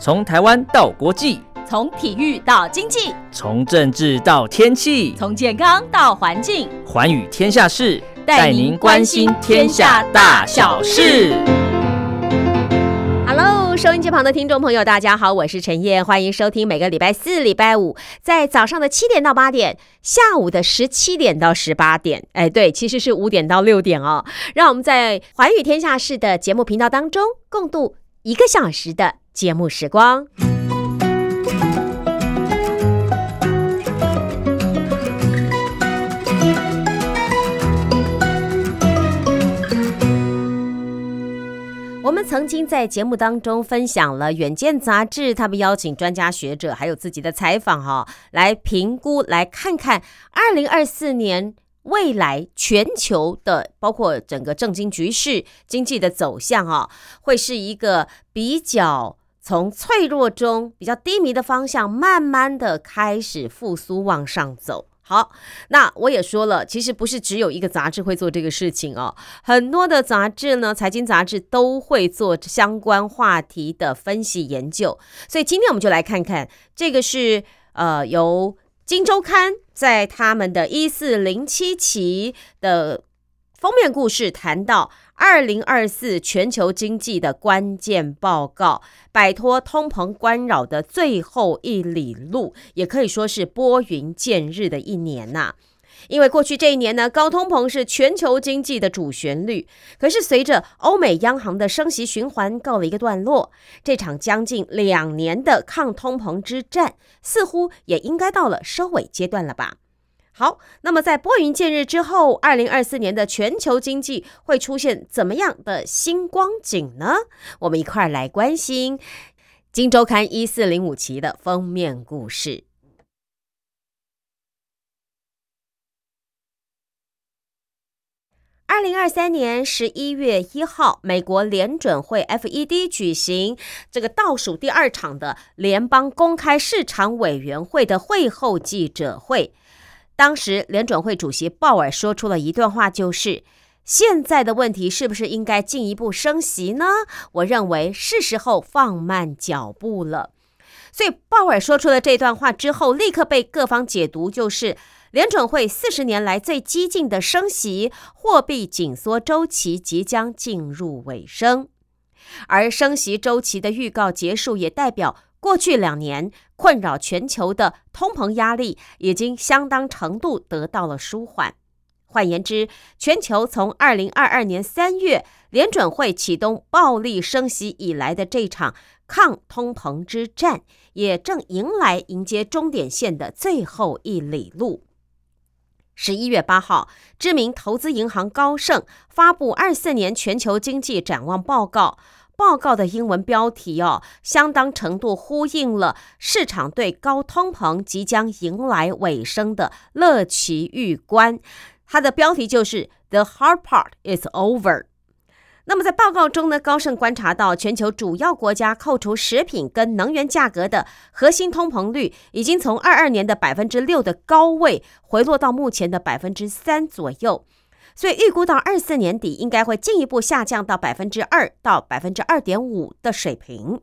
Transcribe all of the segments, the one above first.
从台湾到国际，从体育到经济，从政治到天气，从健康到环境，寰宇天下事，带您关心天下大小事。Hello，收音机旁的听众朋友，大家好，我是陈燕，欢迎收听每个礼拜四、礼拜五在早上的七点到八点，下午的十七点到十八点。哎，对，其实是五点到六点哦。让我们在寰宇天下事的节目频道当中共度一个小时的节目时光。我们曾经在节目当中分享了《远见》杂志，他们邀请专家学者，还有自己的采访哈，来评估，来看看二零二四年未来全球的，包括整个政经局势、经济的走向啊，会是一个比较从脆弱中比较低迷的方向，慢慢的开始复苏往上走。好，那我也说了，其实不是只有一个杂志会做这个事情哦，很多的杂志呢，财经杂志都会做相关话题的分析研究。所以今天我们就来看看，这个是呃由《金周刊》在他们的一四零七期的封面故事谈到。二零二四全球经济的关键报告，摆脱通膨干扰的最后一里路，也可以说是拨云见日的一年呐。因为过去这一年呢，高通膨是全球经济的主旋律。可是随着欧美央行的升息循环告了一个段落，这场将近两年的抗通膨之战，似乎也应该到了收尾阶段了吧。好，那么在拨云见日之后，二零二四年的全球经济会出现怎么样的新光景呢？我们一块儿来关心《金周刊》一四零五期的封面故事。二零二三年十一月一号，美国联准会 （FED） 举行这个倒数第二场的联邦公开市场委员会的会后记者会。当时联准会主席鲍尔说出了一段话，就是现在的问题是不是应该进一步升息呢？我认为是时候放慢脚步了。所以鲍尔说出了这段话之后，立刻被各方解读就是联准会四十年来最激进的升息，货币紧缩周期即将进入尾声，而升息周期的预告结束，也代表。过去两年困扰全球的通膨压力已经相当程度得到了舒缓。换言之，全球从二零二二年三月联准会启动暴力升息以来的这场抗通膨之战，也正迎来迎接终点线的最后一里路。十一月八号，知名投资银行高盛发布二四年全球经济展望报告。报告的英文标题哦，相当程度呼应了市场对高通膨即将迎来尾声的乐其预观。它的标题就是 “The hard part is over”。那么在报告中呢，高盛观察到全球主要国家扣除食品跟能源价格的核心通膨率，已经从二二年的百分之六的高位回落到目前的百分之三左右。所以预估到二四年底应该会进一步下降到百分之二到百分之二点五的水平。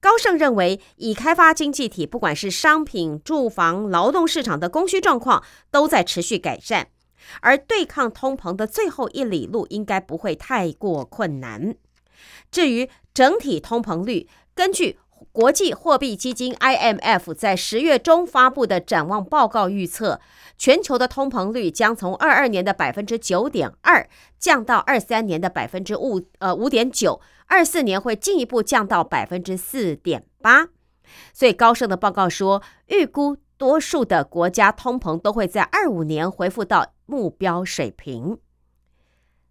高盛认为，已开发经济体不管是商品、住房、劳动市场的供需状况都在持续改善，而对抗通膨的最后一里路应该不会太过困难。至于整体通膨率，根据国际货币基金 IMF 在十月中发布的展望报告预测。全球的通膨率将从二二年的百分之九点二降到二三年的百分之五呃五点九，二四年会进一步降到百分之四点八。所以高盛的报告说，预估多数的国家通膨都会在二五年恢复到目标水平。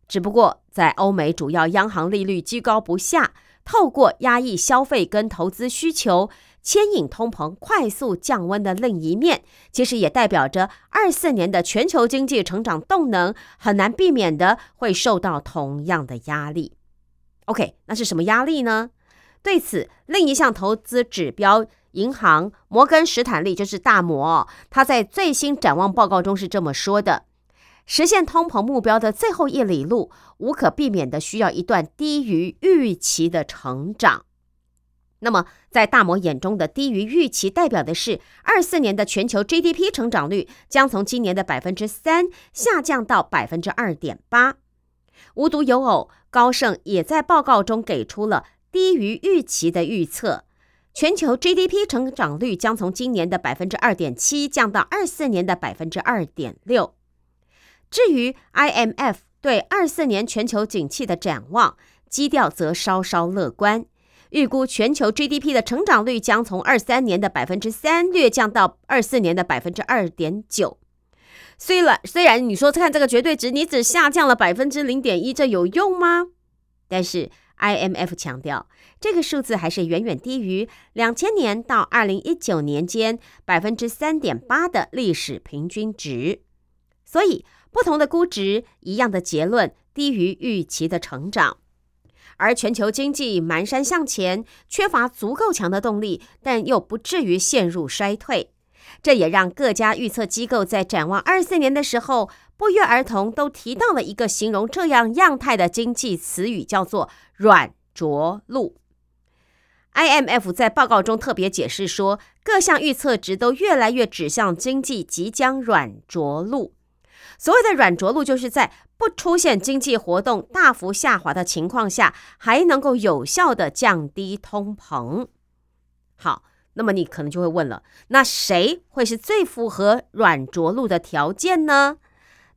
只不过在欧美主要央行利率居高不下，透过压抑消费跟投资需求。牵引通膨快速降温的另一面，其实也代表着二四年的全球经济成长动能很难避免的会受到同样的压力。OK，那是什么压力呢？对此，另一项投资指标银行摩根史坦利就是大摩，他在最新展望报告中是这么说的：实现通膨目标的最后一里路，无可避免的需要一段低于预期的成长。那么，在大摩眼中的低于预期，代表的是二四年的全球 GDP 成长率将从今年的百分之三下降到百分之二点八。无独有偶，高盛也在报告中给出了低于预期的预测，全球 GDP 成长率将从今年的百分之二点七降到二四年的百分之二点六。至于 IMF 对二四年全球景气的展望，基调则稍稍乐观。预估全球 GDP 的成长率将从二三年的百分之三略降到二四年的百分之二点九。虽然虽然你说看这个绝对值，你只下降了百分之零点一，这有用吗？但是 IMF 强调，这个数字还是远远低于两千年到二零一九年间百分之三点八的历史平均值。所以，不同的估值，一样的结论，低于预期的成长。而全球经济蹒跚向前，缺乏足够强的动力，但又不至于陷入衰退。这也让各家预测机构在展望二四年的时候，不约而同都提到了一个形容这样样态的经济词语，叫做“软着陆”。IMF 在报告中特别解释说，各项预测值都越来越指向经济即将软着陆。所谓的软着陆，就是在不出现经济活动大幅下滑的情况下，还能够有效的降低通膨。好，那么你可能就会问了，那谁会是最符合软着陆的条件呢？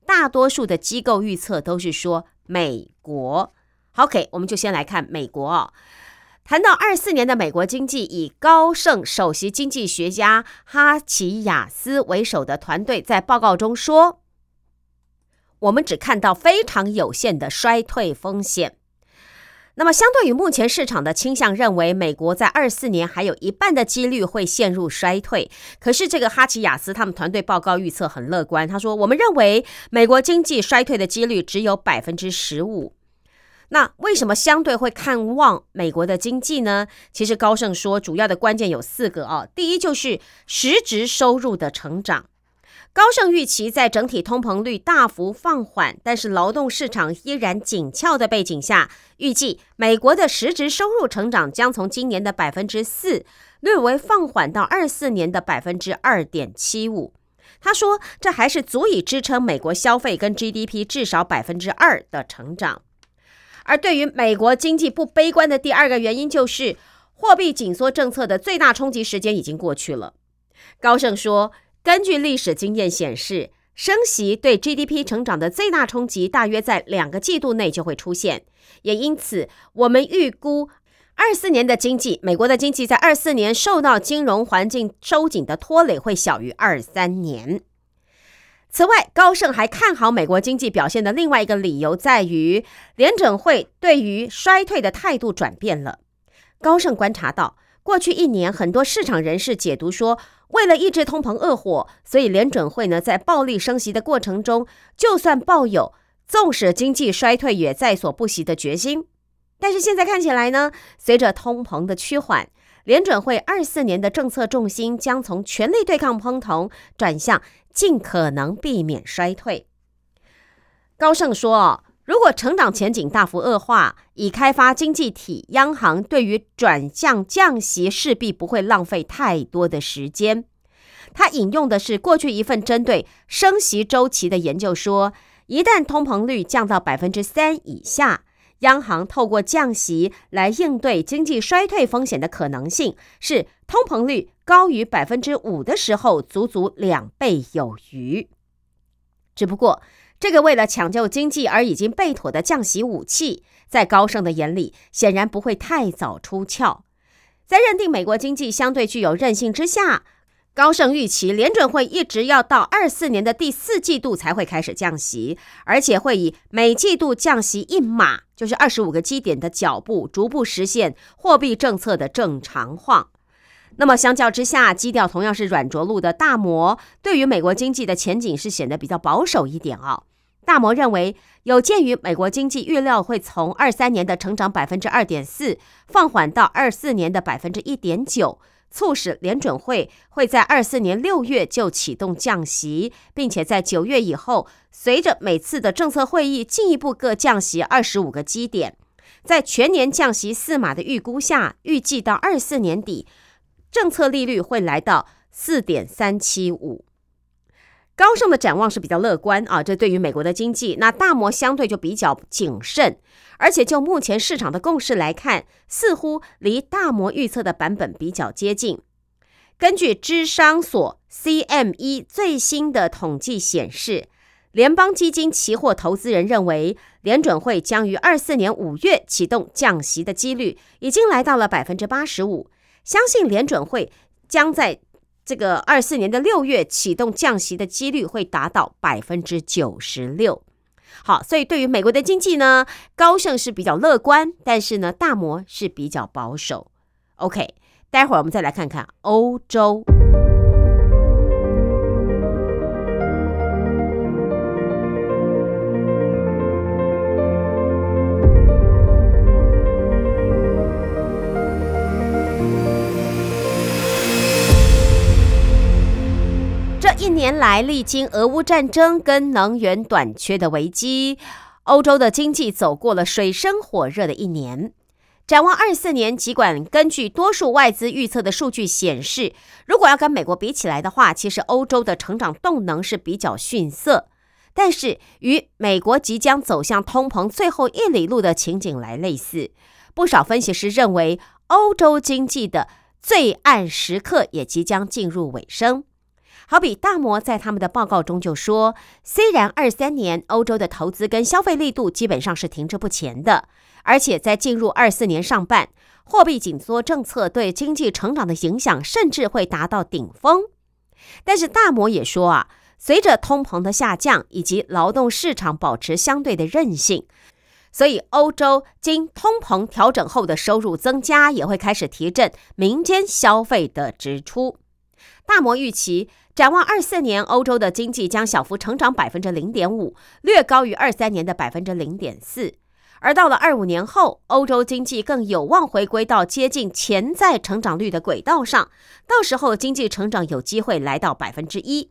大多数的机构预测都是说美国。OK，我们就先来看美国哦。谈到二四年的美国经济，以高盛首席经济学家哈奇亚斯为首的团队在报告中说。我们只看到非常有限的衰退风险。那么，相对于目前市场的倾向，认为美国在二四年还有一半的几率会陷入衰退。可是，这个哈奇亚斯他们团队报告预测很乐观。他说：“我们认为美国经济衰退的几率只有百分之十五。”那为什么相对会看望美国的经济呢？其实高盛说，主要的关键有四个啊。第一就是实质收入的成长。高盛预期，在整体通膨率大幅放缓，但是劳动市场依然紧俏的背景下，预计美国的实质收入成长将从今年的百分之四略微放缓到二四年的百分之二点七五。他说，这还是足以支撑美国消费跟 GDP 至少百分之二的成长。而对于美国经济不悲观的第二个原因，就是货币紧缩政策的最大冲击时间已经过去了。高盛说。根据历史经验显示，升息对 GDP 成长的最大冲击大约在两个季度内就会出现，也因此，我们预估二四年的经济，美国的经济在二四年受到金融环境收紧的拖累会小于二三年。此外，高盛还看好美国经济表现的另外一个理由在于，联准会对于衰退的态度转变了。高盛观察到。过去一年，很多市场人士解读说，为了抑制通膨恶火，所以联准会呢在暴力升息的过程中，就算抱有纵使经济衰退也在所不惜的决心。但是现在看起来呢，随着通膨的趋缓，联准会二四年的政策重心将从全力对抗通膨转向尽可能避免衰退。高盛说。如果成长前景大幅恶化，已开发经济体央行对于转向降息势必不会浪费太多的时间。他引用的是过去一份针对升息周期的研究，说一旦通膨率降到百分之三以下，央行透过降息来应对经济衰退风险的可能性是通膨率高于百分之五的时候足足两倍有余。只不过。这个为了抢救经济而已经备妥的降息武器，在高盛的眼里显然不会太早出鞘。在认定美国经济相对具有韧性之下，高盛预期联准会一直要到二四年的第四季度才会开始降息，而且会以每季度降息一码，就是二十五个基点的脚步，逐步实现货币政策的正常化。那么相较之下，基调同样是软着陆的大摩，对于美国经济的前景是显得比较保守一点啊。大摩认为，有鉴于美国经济预料会从二三年的成长百分之二点四放缓到二四年的百分之一点九，促使联准会会在二四年六月就启动降息，并且在九月以后，随着每次的政策会议进一步各降息二十五个基点。在全年降息四码的预估下，预计到二四年底，政策利率会来到四点三七五。高盛的展望是比较乐观啊，这对于美国的经济，那大摩相对就比较谨慎，而且就目前市场的共识来看，似乎离大摩预测的版本比较接近。根据芝商所 CME 最新的统计显示，联邦基金期货投资人认为，联准会将于二四年五月启动降息的几率已经来到了百分之八十五，相信联准会将在。这个二四年的六月启动降息的几率会达到百分之九十六。好，所以对于美国的经济呢，高盛是比较乐观，但是呢，大摩是比较保守。OK，待会儿我们再来看看欧洲。一年来，历经俄乌战争跟能源短缺的危机，欧洲的经济走过了水深火热的一年。展望二四年，尽管根据多数外资预测的数据显示，如果要跟美国比起来的话，其实欧洲的成长动能是比较逊色。但是与美国即将走向通膨最后一里路的情景来类似，不少分析师认为，欧洲经济的最暗时刻也即将进入尾声。好比大摩在他们的报告中就说，虽然二三年欧洲的投资跟消费力度基本上是停滞不前的，而且在进入二四年上半，货币紧缩政策对经济成长的影响甚至会达到顶峰。但是大摩也说啊，随着通膨的下降以及劳动市场保持相对的韧性，所以欧洲经通膨调整后的收入增加也会开始提振民间消费的支出。大摩预期。展望二四年，欧洲的经济将小幅成长百分之零点五，略高于二三年的百分之零点四。而到了二五年后，欧洲经济更有望回归到接近潜在成长率的轨道上，到时候经济成长有机会来到百分之一。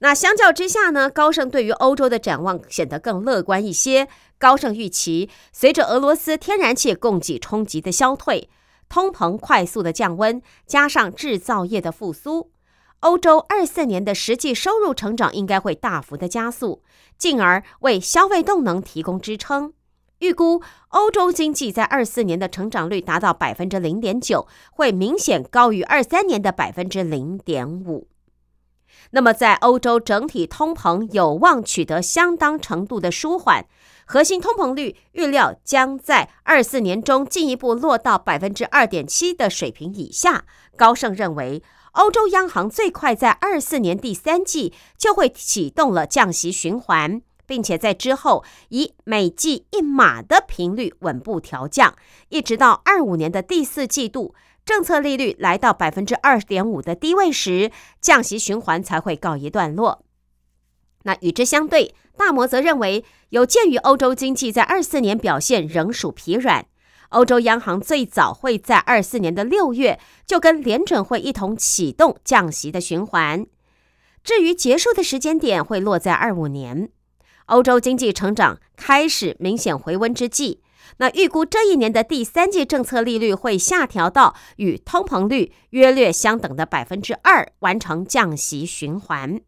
那相较之下呢，高盛对于欧洲的展望显得更乐观一些。高盛预期，随着俄罗斯天然气供给冲击的消退，通膨快速的降温，加上制造业的复苏。欧洲二四年的实际收入成长应该会大幅的加速，进而为消费动能提供支撑。预估欧洲经济在二四年的成长率达到百分之零点九，会明显高于二三年的百分之零点五。那么，在欧洲整体通膨有望取得相当程度的舒缓，核心通膨率预料将在二四年中进一步落到百分之二点七的水平以下。高盛认为。欧洲央行最快在二四年第三季就会启动了降息循环，并且在之后以每季一码的频率稳步调降，一直到二五年的第四季度，政策利率来到百分之二点五的低位时，降息循环才会告一段落。那与之相对，大摩则认为，有鉴于欧洲经济在二四年表现仍属疲软。欧洲央行最早会在二四年的六月就跟联准会一同启动降息的循环，至于结束的时间点会落在二五年。欧洲经济成长开始明显回温之际，那预估这一年的第三季政策利率会下调到与通膨率约略相等的百分之二，完成降息循环。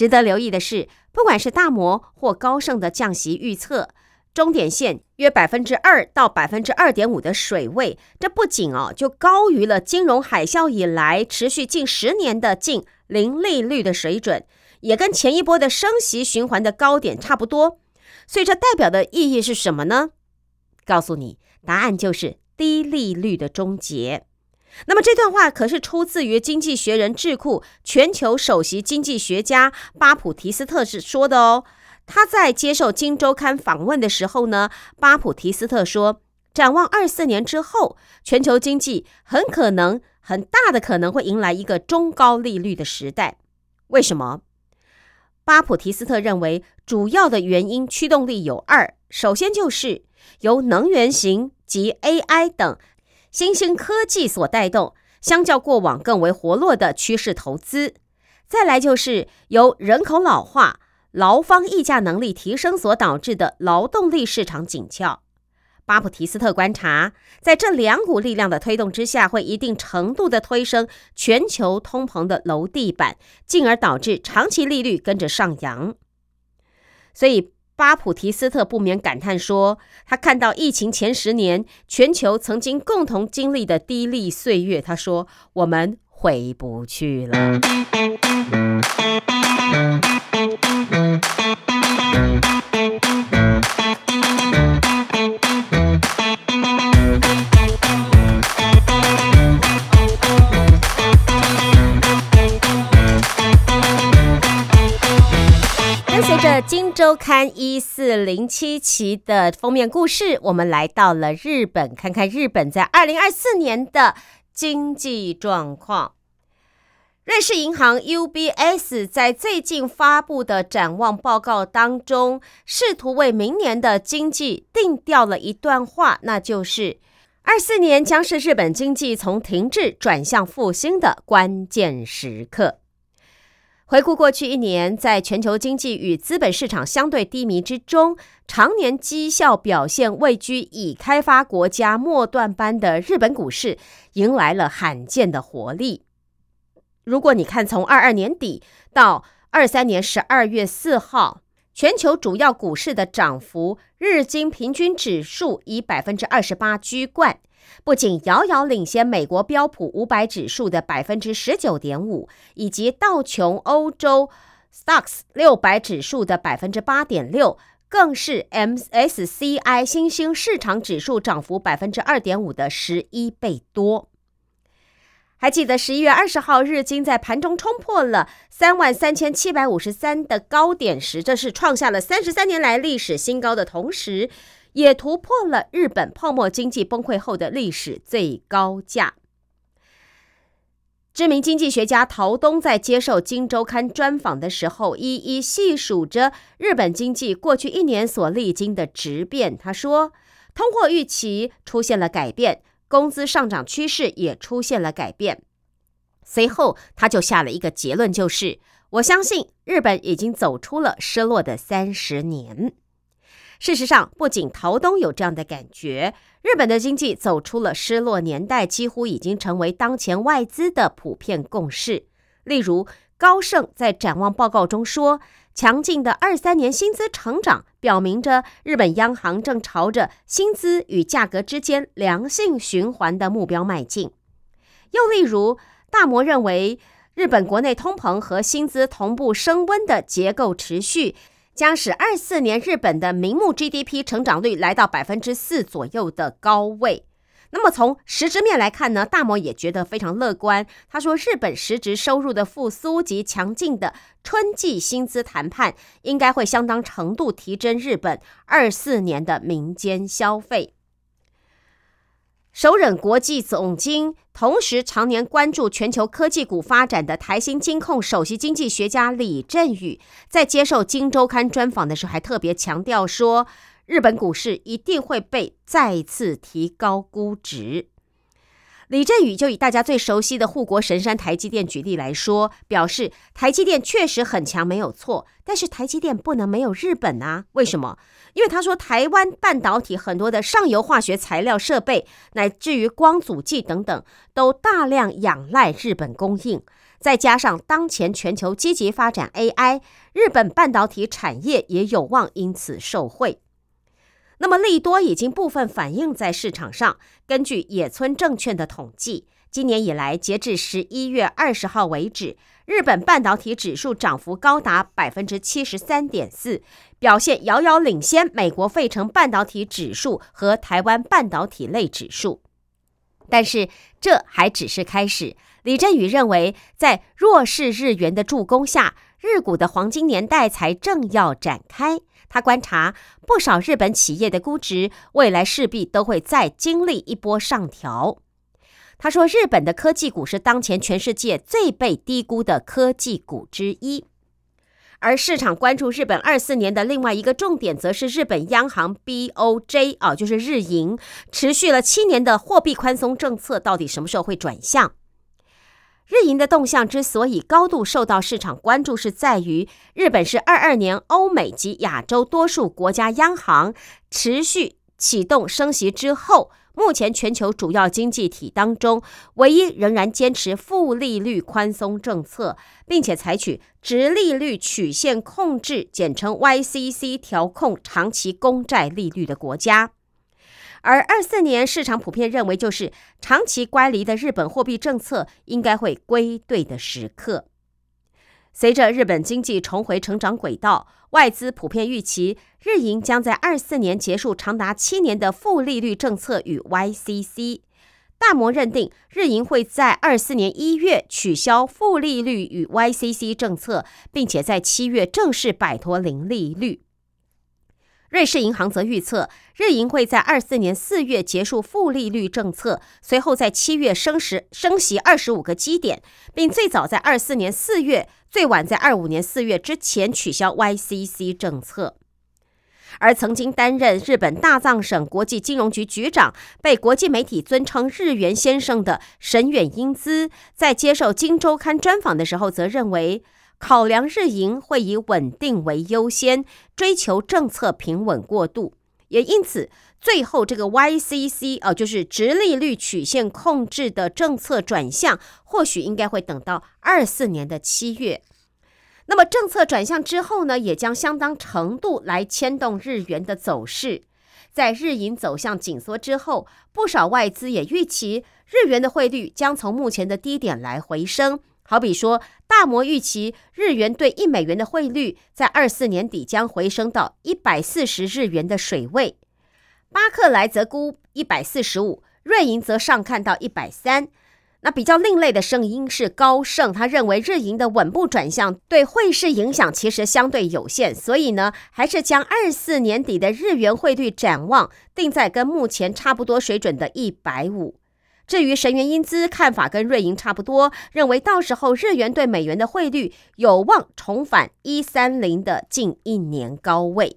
值得留意的是，不管是大摩或高盛的降息预测。终点线约百分之二到百分之二点五的水位，这不仅哦就高于了金融海啸以来持续近十年的近零利率的水准，也跟前一波的升息循环的高点差不多。所以这代表的意义是什么呢？告诉你，答案就是低利率的终结。那么这段话可是出自于《经济学人》智库全球首席经济学家巴普提斯特是说的哦。他在接受《金周刊》访问的时候呢，巴普提斯特说：“展望二四年之后，全球经济很可能很大的可能会迎来一个中高利率的时代。为什么？”巴普提斯特认为，主要的原因驱动力有二：首先就是由能源型及 AI 等新兴科技所带动，相较过往更为活络的趋势投资；再来就是由人口老化。劳方议价能力提升所导致的劳动力市场紧俏，巴普提斯特观察，在这两股力量的推动之下，会一定程度的推升全球通膨的楼地板，进而导致长期利率跟着上扬。所以，巴普提斯特不免感叹说：“他看到疫情前十年全球曾经共同经历的低利岁月，他说我们回不去了。”《周刊》一四零七期的封面故事，我们来到了日本，看看日本在二零二四年的经济状况。瑞士银行 UBS 在最近发布的展望报告当中，试图为明年的经济定调了一段话，那就是二四年将是日本经济从停滞转向复兴的关键时刻。回顾过去一年，在全球经济与资本市场相对低迷之中，常年绩效表现位居已开发国家末段班的日本股市，迎来了罕见的活力。如果你看从二二年底到二三年十二月四号，全球主要股市的涨幅，日经平均指数以百分之二十八居冠。不仅遥遥领先美国标普五百指数的百分之十九点五，以及道琼欧洲 Stocks 六百指数的百分之八点六，更是 MSCI 新兴市场指数涨幅百分之二点五的十一倍多。还记得十一月二十号，日经在盘中冲破了三万三千七百五十三的高点时，这是创下了三十三年来历史新高的同时。也突破了日本泡沫经济崩溃后的历史最高价。知名经济学家陶东在接受《金周刊》专访的时候，一一细数着日本经济过去一年所历经的质变。他说，通货预期出现了改变，工资上涨趋势也出现了改变。随后，他就下了一个结论，就是我相信日本已经走出了失落的三十年。事实上，不仅陶东有这样的感觉，日本的经济走出了失落年代，几乎已经成为当前外资的普遍共识。例如，高盛在展望报告中说，强劲的二三年薪资成长表明着日本央行正朝着薪资与价格之间良性循环的目标迈进。又例如，大摩认为，日本国内通膨和薪资同步升温的结构持续。将使二四年日本的名目 GDP 成长率来到百分之四左右的高位。那么从实质面来看呢，大摩也觉得非常乐观。他说，日本实质收入的复苏及强劲的春季薪资谈判，应该会相当程度提振日本二四年的民间消费。首任国际总经，同时常年关注全球科技股发展的台新金控首席经济学家李振宇，在接受《金周刊》专访的时候，还特别强调说，日本股市一定会被再次提高估值。李振宇就以大家最熟悉的护国神山台积电举例来说，表示台积电确实很强，没有错。但是台积电不能没有日本啊？为什么？因为他说台湾半导体很多的上游化学材料设备，乃至于光阻剂等等，都大量仰赖日本供应。再加上当前全球积极发展 AI，日本半导体产业也有望因此受惠。那么利多已经部分反映在市场上。根据野村证券的统计，今年以来，截至十一月二十号为止，日本半导体指数涨幅高达百分之七十三点四，表现遥遥领先美国费城半导体指数和台湾半导体类指数。但是这还只是开始。李振宇认为，在弱势日元的助攻下，日股的黄金年代才正要展开。他观察不少日本企业的估值，未来势必都会再经历一波上调。他说，日本的科技股是当前全世界最被低估的科技股之一。而市场关注日本二四年的另外一个重点，则是日本央行 BOJ 啊，就是日银，持续了七年的货币宽松政策，到底什么时候会转向？日银的动向之所以高度受到市场关注，是在于日本是二二年欧美及亚洲多数国家央行持续启动升息之后，目前全球主要经济体当中，唯一仍然坚持负利率宽松政策，并且采取直利率曲线控制（简称 YCC） 调控长期公债利率的国家。而二四年市场普遍认为，就是长期乖离的日本货币政策应该会归队的时刻。随着日本经济重回成长轨道，外资普遍预期日银将在二四年结束长达七年的负利率政策与 YCC。大摩认定日银会在二四年一月取消负利率与 YCC 政策，并且在七月正式摆脱零利率。瑞士银行则预测，日银会在二四年四月结束负利率政策，随后在七月升十升息二十五个基点，并最早在二四年四月，最晚在二五年四月之前取消 YCC 政策。而曾经担任日本大藏省国际金融局局长、被国际媒体尊称“日元先生”的神远英姿，在接受《金周刊》专访的时候，则认为。考量日银会以稳定为优先，追求政策平稳过渡，也因此最后这个 YCC 啊，就是直利率曲线控制的政策转向，或许应该会等到二四年的七月。那么政策转向之后呢，也将相当程度来牵动日元的走势。在日银走向紧缩之后，不少外资也预期日元的汇率将从目前的低点来回升。好比说，大摩预期日元对一美元的汇率在二四年底将回升到一百四十日元的水位，巴克莱则估一百四十五，瑞银则上看到一百三。那比较另类的声音是高盛，他认为日银的稳步转向对汇市影响其实相对有限，所以呢，还是将二四年底的日元汇率展望定在跟目前差不多水准的一百五。至于神元英姿看法跟瑞银差不多，认为到时候日元对美元的汇率有望重返一三零的近一年高位。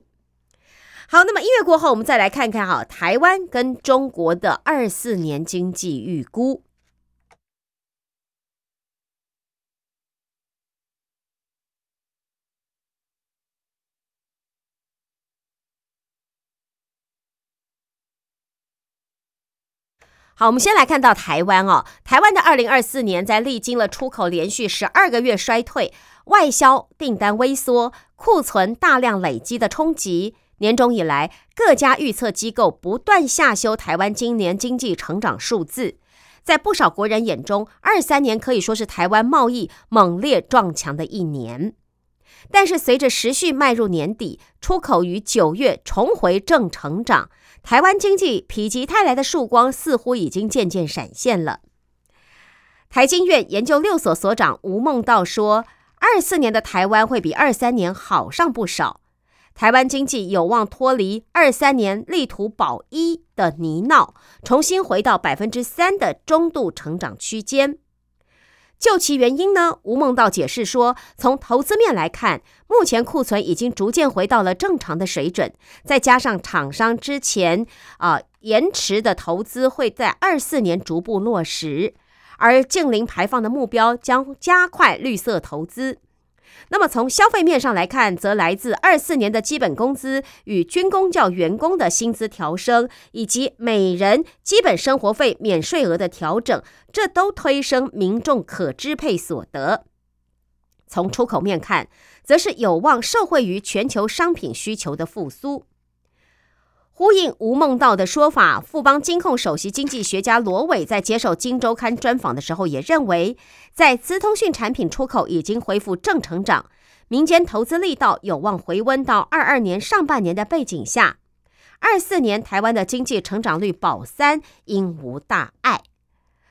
好，那么一月过后，我们再来看看哈台湾跟中国的二四年经济预估。好，我们先来看到台湾哦。台湾的二零二四年，在历经了出口连续十二个月衰退、外销订单微缩、库存大量累积的冲击，年终以来，各家预测机构不断下修台湾今年经济成长数字。在不少国人眼中，二三年可以说是台湾贸易猛烈撞墙的一年。但是，随着持续迈入年底，出口于九月重回正成长。台湾经济否极泰来的曙光似乎已经渐渐闪现了。台经院研究六所所长吴孟道说：“二四年的台湾会比二三年好上不少，台湾经济有望脱离二三年力图保一的泥淖，重新回到百分之三的中度成长区间。”就其原因呢，吴孟道解释说，从投资面来看，目前库存已经逐渐回到了正常的水准，再加上厂商之前啊延迟的投资会在二四年逐步落实，而净零排放的目标将加快绿色投资。那么从消费面上来看，则来自二四年的基本工资与军工教员工的薪资调升，以及每人基本生活费免税额的调整，这都推升民众可支配所得。从出口面看，则是有望受惠于全球商品需求的复苏。呼应吴孟道的说法，富邦金控首席经济学家罗伟在接受《金周刊》专访的时候，也认为，在资通讯产品出口已经恢复正成长，民间投资力道有望回温到二二年上半年的背景下，二四年台湾的经济成长率保三应无大碍。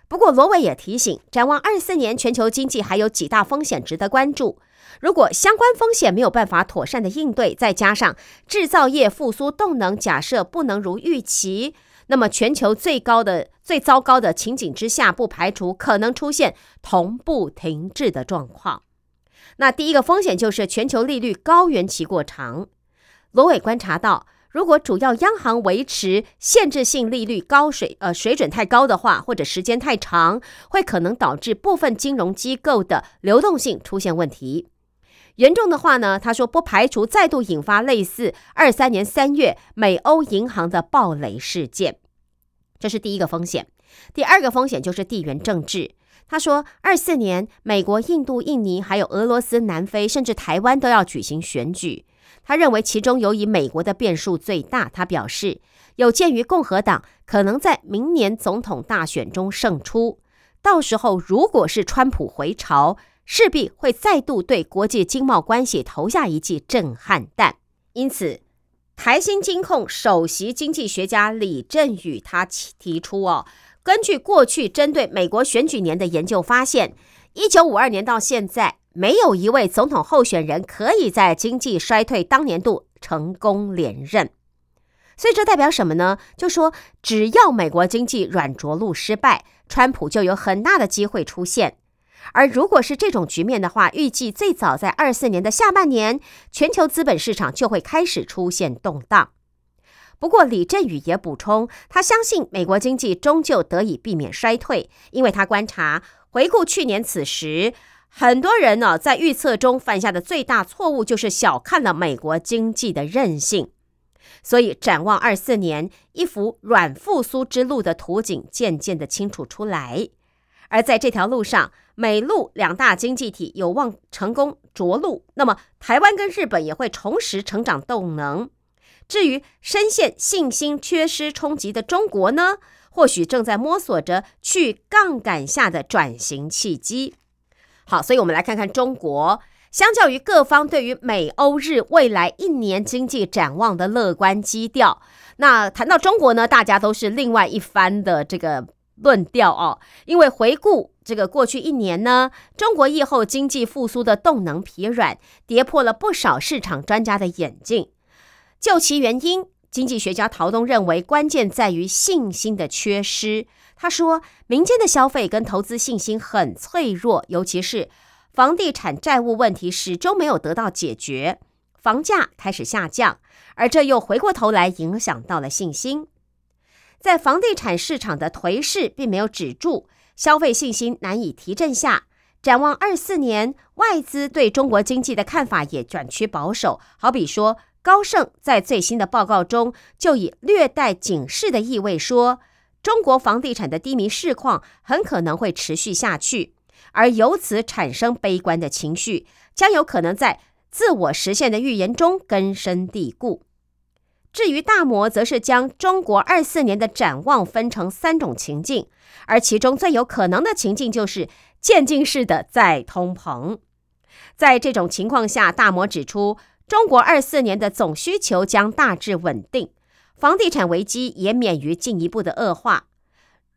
不过，罗伟也提醒，展望二四年全球经济还有几大风险值得关注。如果相关风险没有办法妥善的应对，再加上制造业复苏动能假设不能如预期，那么全球最高的、最糟糕的情景之下，不排除可能出现同步停滞的状况。那第一个风险就是全球利率高原期过长。罗伟观察到，如果主要央行维持限制性利率高水呃水准太高的话，或者时间太长，会可能导致部分金融机构的流动性出现问题。严重的话呢，他说不排除再度引发类似二三年三月美欧银行的暴雷事件。这是第一个风险。第二个风险就是地缘政治。他说，二四年美国、印度、印尼还有俄罗斯、南非，甚至台湾都要举行选举。他认为其中由于美国的变数最大。他表示，有鉴于共和党可能在明年总统大选中胜出，到时候如果是川普回朝，势必会再度对国际经贸关系投下一记震撼弹。因此，台新金控首席经济学家李振宇他提出哦。根据过去针对美国选举年的研究发现，一九五二年到现在，没有一位总统候选人可以在经济衰退当年度成功连任。所以这代表什么呢？就说只要美国经济软着陆失败，川普就有很大的机会出现。而如果是这种局面的话，预计最早在二四年的下半年，全球资本市场就会开始出现动荡。不过，李振宇也补充，他相信美国经济终究得以避免衰退，因为他观察回顾去年此时，很多人呢在预测中犯下的最大错误就是小看了美国经济的韧性。所以，展望二四年，一幅软复苏之路的图景渐渐的清楚出来。而在这条路上，美陆两大经济体有望成功着陆，那么台湾跟日本也会重拾成长动能。至于深陷信心缺失冲击的中国呢，或许正在摸索着去杠杆下的转型契机。好，所以我们来看看中国。相较于各方对于美欧日未来一年经济展望的乐观基调，那谈到中国呢，大家都是另外一番的这个论调哦。因为回顾这个过去一年呢，中国疫后经济复苏的动能疲软，跌破了不少市场专家的眼镜。就其原因，经济学家陶东认为，关键在于信心的缺失。他说，民间的消费跟投资信心很脆弱，尤其是房地产债务问题始终没有得到解决，房价开始下降，而这又回过头来影响到了信心。在房地产市场的颓势并没有止住，消费信心难以提振下，展望二四年，外资对中国经济的看法也转趋保守。好比说。高盛在最新的报告中，就以略带警示的意味说，中国房地产的低迷市况很可能会持续下去，而由此产生悲观的情绪，将有可能在自我实现的预言中根深蒂固。至于大摩，则是将中国二四年的展望分成三种情境，而其中最有可能的情境就是渐进式的再通膨。在这种情况下，大摩指出。中国二四年的总需求将大致稳定，房地产危机也免于进一步的恶化。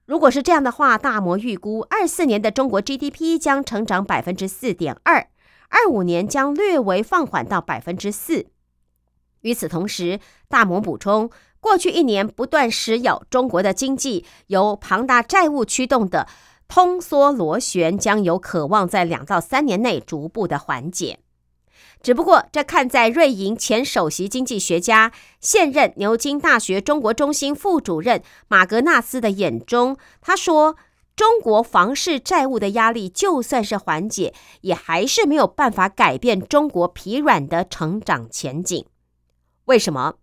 如果是这样的话，大摩预估二四年的中国 GDP 将成长百分之四点二，二五年将略微放缓到百分之四。与此同时，大摩补充，过去一年不断施咬中国的经济，由庞大债务驱动的通缩螺旋，将有渴望在两到三年内逐步的缓解。只不过，这看在瑞银前首席经济学家、现任牛津大学中国中心副主任马格纳斯的眼中，他说：“中国房市债务的压力就算是缓解，也还是没有办法改变中国疲软的成长前景。”为什么？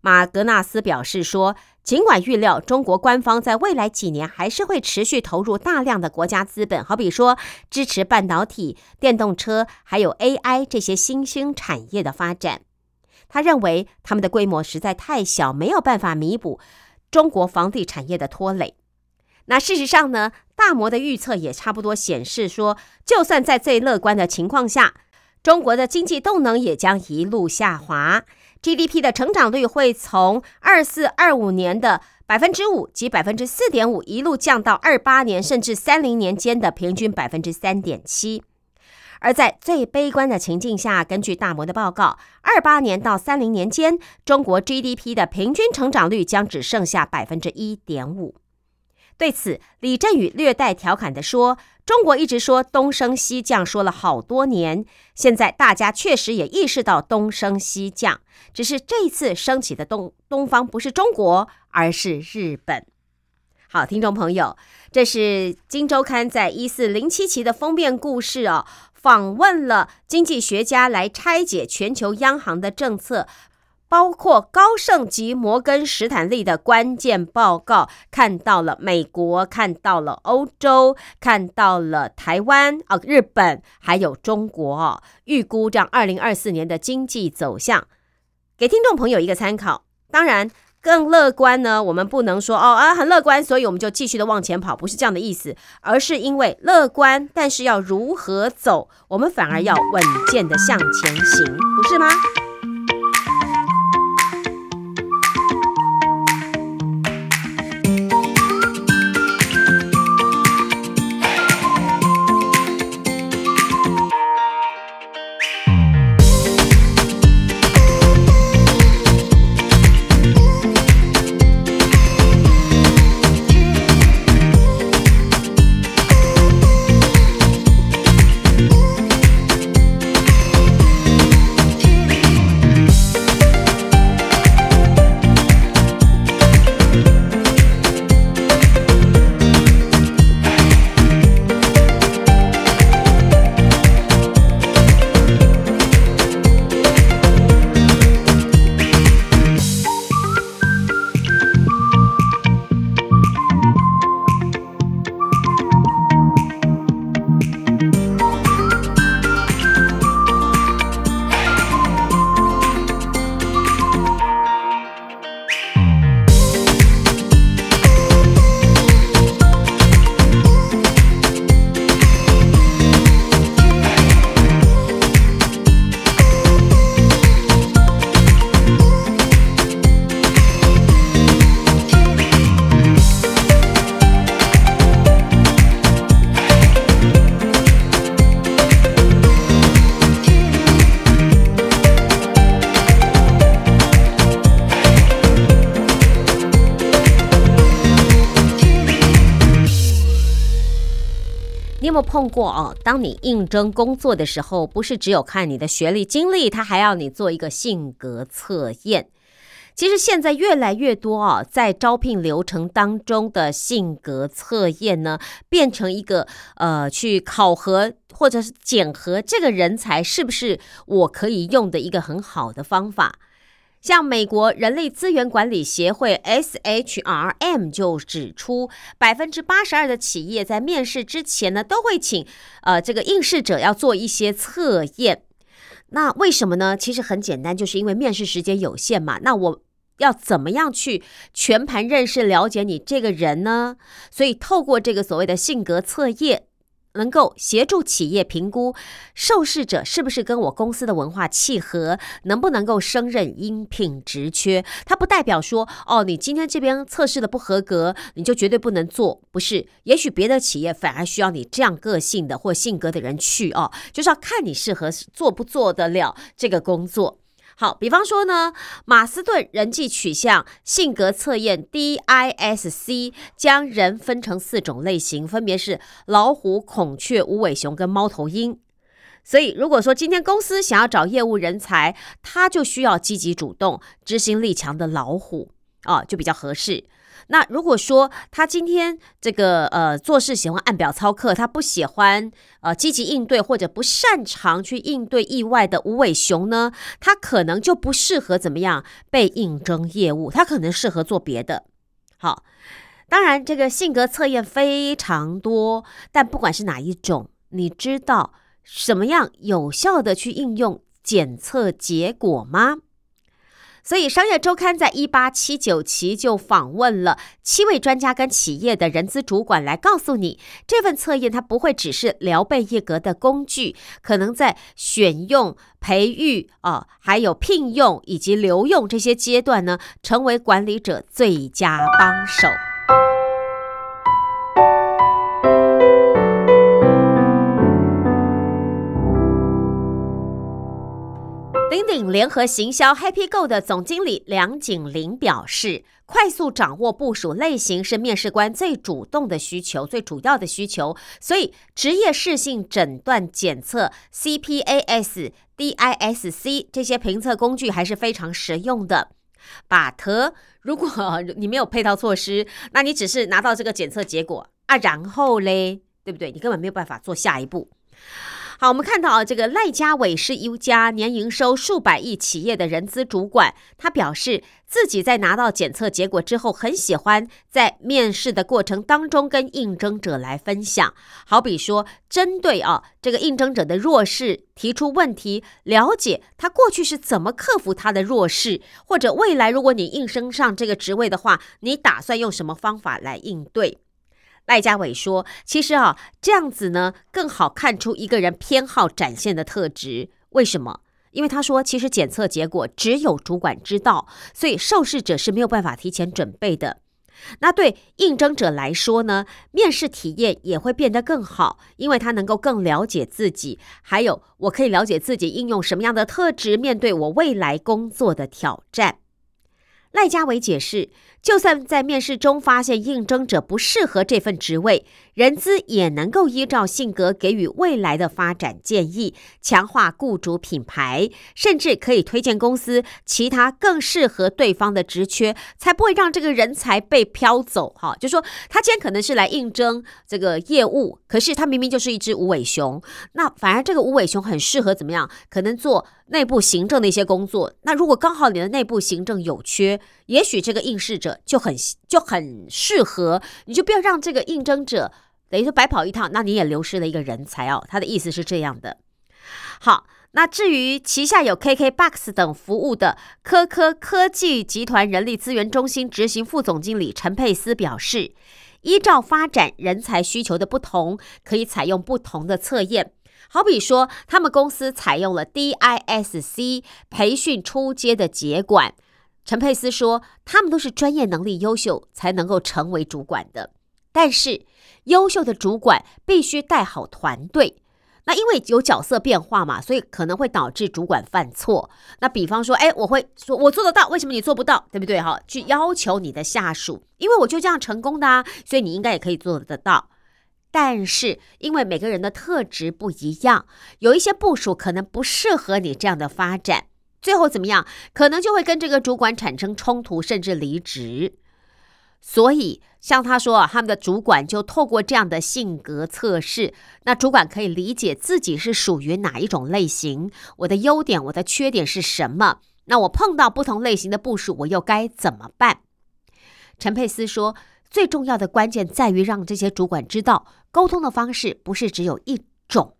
马格纳斯表示说。尽管预料中国官方在未来几年还是会持续投入大量的国家资本，好比说支持半导体、电动车还有 AI 这些新兴产业的发展，他认为他们的规模实在太小，没有办法弥补中国房地产业的拖累。那事实上呢，大摩的预测也差不多显示说，就算在最乐观的情况下，中国的经济动能也将一路下滑。GDP 的成长率会从二四二五年的百分之五及百分之四点五，一路降到二八年甚至三零年间的平均百分之三点七。而在最悲观的情境下，根据大摩的报告，二八年到三零年间，中国 GDP 的平均成长率将只剩下百分之一点五。对此，李振宇略带调侃地说：“中国一直说东升西降，说了好多年，现在大家确实也意识到东升西降，只是这一次升起的东东方不是中国，而是日本。”好，听众朋友，这是《金周刊》在一四零七期的封面故事哦。访问了经济学家来拆解全球央行的政策。包括高盛及摩根史坦利的关键报告，看到了美国，看到了欧洲，看到了台湾啊，日本还有中国哦，预估这样二零二四年的经济走向，给听众朋友一个参考。当然，更乐观呢，我们不能说哦啊很乐观，所以我们就继续的往前跑，不是这样的意思，而是因为乐观，但是要如何走，我们反而要稳健的向前行，不是吗？碰过哦？当你应征工作的时候，不是只有看你的学历、经历，他还要你做一个性格测验。其实现在越来越多哦，在招聘流程当中的性格测验呢，变成一个呃，去考核或者是检核这个人才是不是我可以用的一个很好的方法。像美国人力资源管理协会 （SHRM） 就指出，百分之八十二的企业在面试之前呢，都会请呃这个应试者要做一些测验。那为什么呢？其实很简单，就是因为面试时间有限嘛。那我要怎么样去全盘认识、了解你这个人呢？所以透过这个所谓的性格测验。能够协助企业评估受试者是不是跟我公司的文化契合，能不能够胜任应聘职缺。它不代表说，哦，你今天这边测试的不合格，你就绝对不能做。不是，也许别的企业反而需要你这样个性的或性格的人去哦，就是要看你适合做不做得了这个工作。好，比方说呢，马斯顿人际取向性格测验 DISC 将人分成四种类型，分别是老虎、孔雀、无尾熊跟猫头鹰。所以，如果说今天公司想要找业务人才，他就需要积极主动、执行力强的老虎啊，就比较合适。那如果说他今天这个呃做事喜欢按表操课，他不喜欢呃积极应对或者不擅长去应对意外的无尾熊呢，他可能就不适合怎么样被应征业务，他可能适合做别的。好，当然这个性格测验非常多，但不管是哪一种，你知道什么样有效的去应用检测结果吗？所以，《商业周刊》在一八七九期就访问了七位专家跟企业的人资主管，来告诉你，这份测验它不会只是聊备一格的工具，可能在选用、培育啊，还有聘用以及留用这些阶段呢，成为管理者最佳帮手。联合行销 Happy Go 的总经理梁景林表示，快速掌握部署类型是面试官最主动的需求，最主要的需求。所以，职业适性诊断检测 CPAS、DISC 这些评测工具还是非常实用的。把得如果你没有配套措施，那你只是拿到这个检测结果啊，然后嘞，对不对？你根本没有办法做下一步。好，我们看到啊，这个赖家伟是一家年营收数百亿企业的人资主管，他表示自己在拿到检测结果之后，很喜欢在面试的过程当中跟应征者来分享，好比说针对啊这个应征者的弱势提出问题，了解他过去是怎么克服他的弱势，或者未来如果你应升上这个职位的话，你打算用什么方法来应对？赖家伟说：“其实啊，这样子呢，更好看出一个人偏好展现的特质。为什么？因为他说，其实检测结果只有主管知道，所以受试者是没有办法提前准备的。那对应征者来说呢，面试体验也会变得更好，因为他能够更了解自己，还有我可以了解自己应用什么样的特质面对我未来工作的挑战。”赖家伟解释。就算在面试中发现应征者不适合这份职位，人资也能够依照性格给予未来的发展建议，强化雇主品牌，甚至可以推荐公司其他更适合对方的职缺，才不会让这个人才被飘走。哈，就说他今天可能是来应征这个业务，可是他明明就是一只无尾熊，那反而这个无尾熊很适合怎么样？可能做内部行政的一些工作。那如果刚好你的内部行政有缺，也许这个应试者。就很就很适合，你就不要让这个应征者等于说白跑一趟，那你也流失了一个人才哦。他的意思是这样的。好，那至于旗下有 KKBOX 等服务的科科科技集团人力资源中心执行副总经理陈佩斯表示，依照发展人才需求的不同，可以采用不同的测验。好比说，他们公司采用了 DISC 培训出阶的结管。陈佩斯说：“他们都是专业能力优秀才能够成为主管的，但是优秀的主管必须带好团队。那因为有角色变化嘛，所以可能会导致主管犯错。那比方说，哎，我会说我做得到，为什么你做不到？对不对？哈，去要求你的下属，因为我就这样成功的啊，所以你应该也可以做得到。但是因为每个人的特质不一样，有一些部署可能不适合你这样的发展。”最后怎么样？可能就会跟这个主管产生冲突，甚至离职。所以，像他说，他们的主管就透过这样的性格测试，那主管可以理解自己是属于哪一种类型，我的优点、我的缺点是什么。那我碰到不同类型的部署，我又该怎么办？陈佩斯说，最重要的关键在于让这些主管知道，沟通的方式不是只有一种。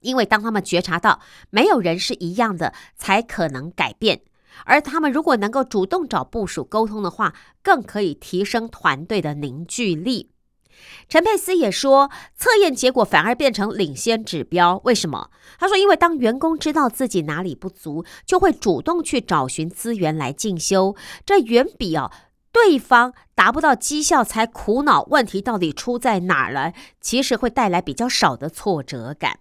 因为当他们觉察到没有人是一样的，才可能改变。而他们如果能够主动找部署沟通的话，更可以提升团队的凝聚力。陈佩斯也说，测验结果反而变成领先指标。为什么？他说，因为当员工知道自己哪里不足，就会主动去找寻资源来进修。这远比啊对方达不到绩效才苦恼问题到底出在哪儿了，其实会带来比较少的挫折感。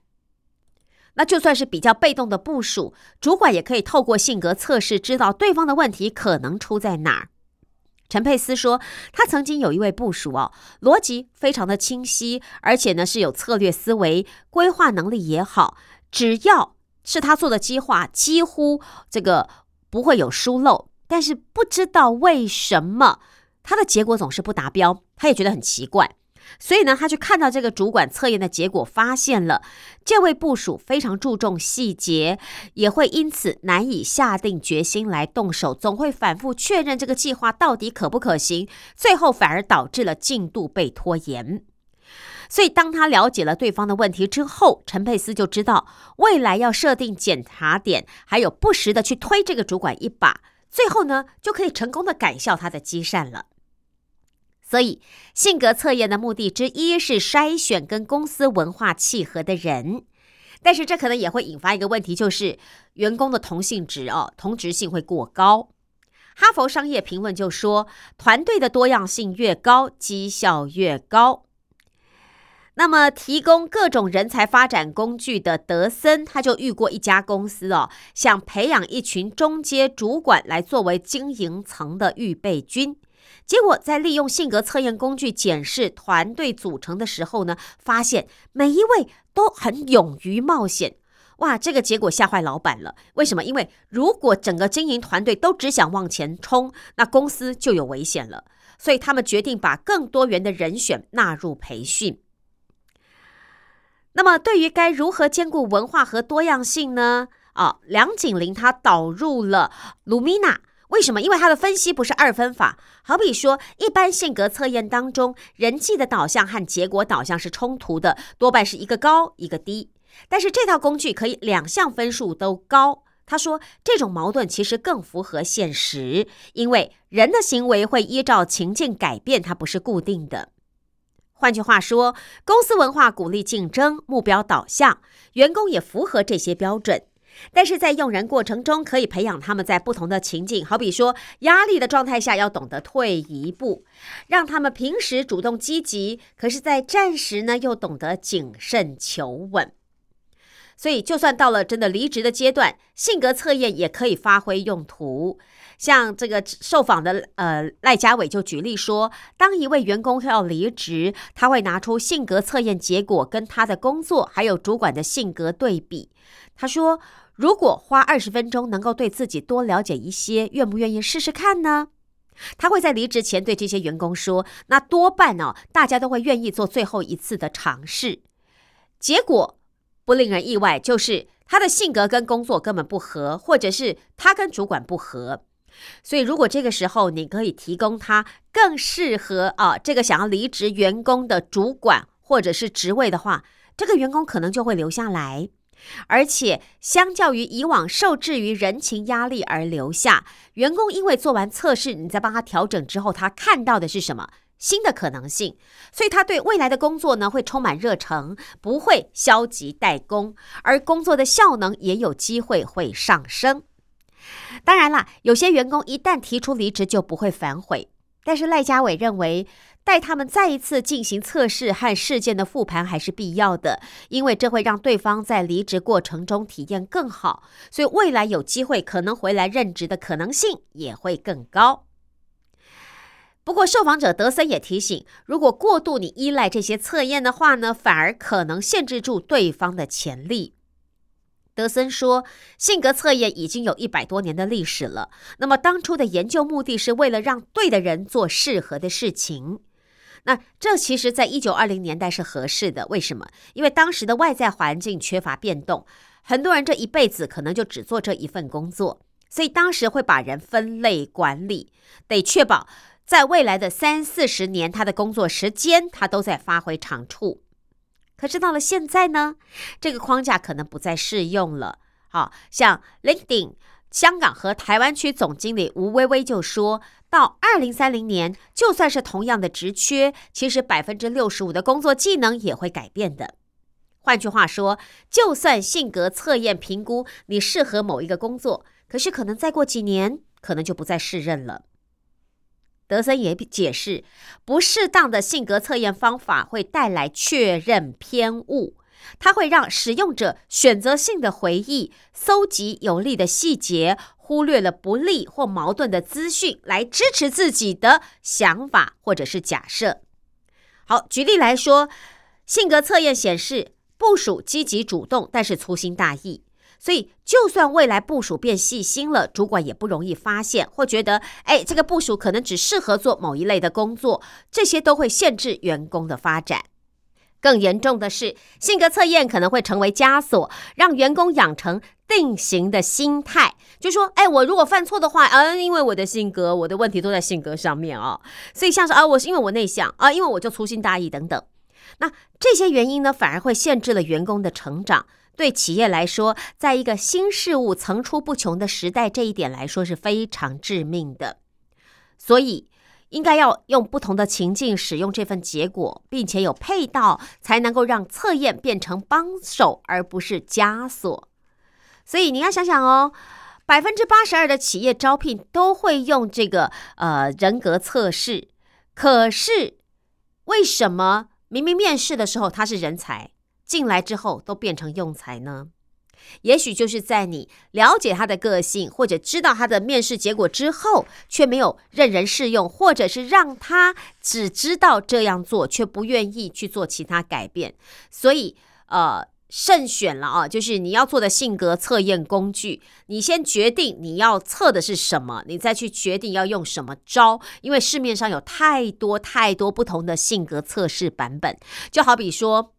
那就算是比较被动的部署，主管也可以透过性格测试知道对方的问题可能出在哪儿。陈佩斯说，他曾经有一位部署哦，逻辑非常的清晰，而且呢是有策略思维，规划能力也好。只要是他做的计划，几乎这个不会有疏漏。但是不知道为什么他的结果总是不达标，他也觉得很奇怪。所以呢，他去看到这个主管测验的结果，发现了这位部署非常注重细节，也会因此难以下定决心来动手，总会反复确认这个计划到底可不可行，最后反而导致了进度被拖延。所以，当他了解了对方的问题之后，陈佩斯就知道未来要设定检查点，还有不时的去推这个主管一把，最后呢，就可以成功的改效他的积善了。所以，性格测验的目的之一是筛选跟公司文化契合的人，但是这可能也会引发一个问题，就是员工的同性值哦，同质性会过高。哈佛商业评论就说，团队的多样性越高，绩效越高。那么，提供各种人才发展工具的德森，他就遇过一家公司哦，想培养一群中阶主管来作为经营层的预备军。结果在利用性格测验工具检视团队组成的时候呢，发现每一位都很勇于冒险。哇，这个结果吓坏老板了。为什么？因为如果整个经营团队都只想往前冲，那公司就有危险了。所以他们决定把更多元的人选纳入培训。那么，对于该如何兼顾文化和多样性呢？啊，梁景林他导入了 Lumina，为什么？因为他的分析不是二分法。好比说，一般性格测验当中，人际的导向和结果导向是冲突的，多半是一个高一个低。但是这套工具可以两项分数都高。他说，这种矛盾其实更符合现实，因为人的行为会依照情境改变，它不是固定的。换句话说，公司文化鼓励竞争、目标导向，员工也符合这些标准。但是在用人过程中，可以培养他们在不同的情境，好比说压力的状态下要懂得退一步，让他们平时主动积极，可是，在战时呢又懂得谨慎求稳。所以，就算到了真的离职的阶段，性格测验也可以发挥用途。像这个受访的呃赖家伟就举例说，当一位员工要离职，他会拿出性格测验结果跟他的工作还有主管的性格对比。他说。如果花二十分钟能够对自己多了解一些，愿不愿意试试看呢？他会在离职前对这些员工说，那多半呢，大家都会愿意做最后一次的尝试。结果不令人意外，就是他的性格跟工作根本不合，或者是他跟主管不合。所以，如果这个时候你可以提供他更适合啊这个想要离职员工的主管或者是职位的话，这个员工可能就会留下来。而且，相较于以往受制于人情压力而留下员工，因为做完测试，你再帮他调整之后，他看到的是什么新的可能性？所以他对未来的工作呢会充满热诚，不会消极怠工，而工作的效能也有机会会上升。当然啦，有些员工一旦提出离职就不会反悔，但是赖家伟认为。带他们再一次进行测试和事件的复盘还是必要的，因为这会让对方在离职过程中体验更好，所以未来有机会可能回来任职的可能性也会更高。不过，受访者德森也提醒，如果过度你依赖这些测验的话呢，反而可能限制住对方的潜力。德森说，性格测验已经有一百多年的历史了，那么当初的研究目的是为了让对的人做适合的事情。那这其实，在一九二零年代是合适的。为什么？因为当时的外在环境缺乏变动，很多人这一辈子可能就只做这一份工作，所以当时会把人分类管理，得确保在未来的三四十年，他的工作时间他都在发挥长处。可是到了现在呢，这个框架可能不再适用了。好像 LinkedIn 香港和台湾区总经理吴薇薇就说。到二零三零年，就算是同样的职缺，其实百分之六十五的工作技能也会改变的。换句话说，就算性格测验评估你适合某一个工作，可是可能再过几年，可能就不再适任了。德森也解释，不适当的性格测验方法会带来确认偏误。它会让使用者选择性的回忆、搜集有利的细节，忽略了不利或矛盾的资讯，来支持自己的想法或者是假设。好，举例来说，性格测验显示部署积极主动，但是粗心大意。所以，就算未来部署变细心了，主管也不容易发现，或觉得，哎，这个部署可能只适合做某一类的工作，这些都会限制员工的发展。更严重的是，性格测验可能会成为枷锁，让员工养成定型的心态，就说：“哎，我如果犯错的话，啊，因为我的性格，我的问题都在性格上面啊，所以像是啊，我是因为我内向啊，因为我就粗心大意等等。那这些原因呢，反而会限制了员工的成长。对企业来说，在一个新事物层出不穷的时代，这一点来说是非常致命的。所以。应该要用不同的情境使用这份结果，并且有配套，才能够让测验变成帮手，而不是枷锁。所以你要想想哦，百分之八十二的企业招聘都会用这个呃人格测试，可是为什么明明面试的时候他是人才，进来之后都变成用才呢？也许就是在你了解他的个性，或者知道他的面试结果之后，却没有任人适用，或者是让他只知道这样做，却不愿意去做其他改变。所以，呃，慎选了啊，就是你要做的性格测验工具，你先决定你要测的是什么，你再去决定要用什么招。因为市面上有太多太多不同的性格测试版本，就好比说。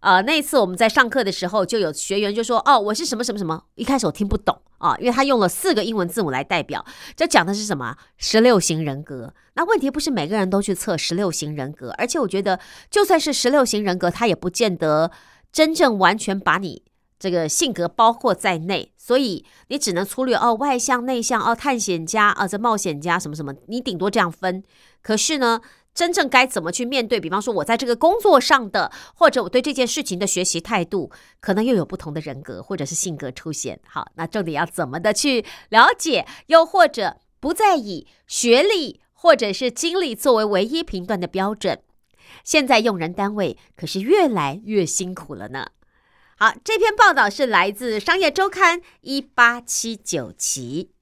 呃，那一次我们在上课的时候，就有学员就说：“哦，我是什么什么什么。”一开始我听不懂啊，因为他用了四个英文字母来代表，这讲的是什么？十六型人格。那问题不是每个人都去测十六型人格，而且我觉得，就算是十六型人格，他也不见得真正完全把你这个性格包括在内，所以你只能粗略哦，外向、内向哦，探险家啊，这冒险家什么什么，你顶多这样分。可是呢？真正该怎么去面对？比方说，我在这个工作上的，或者我对这件事情的学习态度，可能又有不同的人格或者是性格出现。好，那重点要怎么的去了解？又或者不再以学历或者是经历作为唯一评断的标准？现在用人单位可是越来越辛苦了呢。好，这篇报道是来自《商业周刊》一八七九期。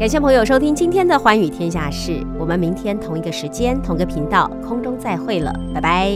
感谢朋友收听今天的《寰宇天下事》，我们明天同一个时间、同个频道空中再会了，拜拜。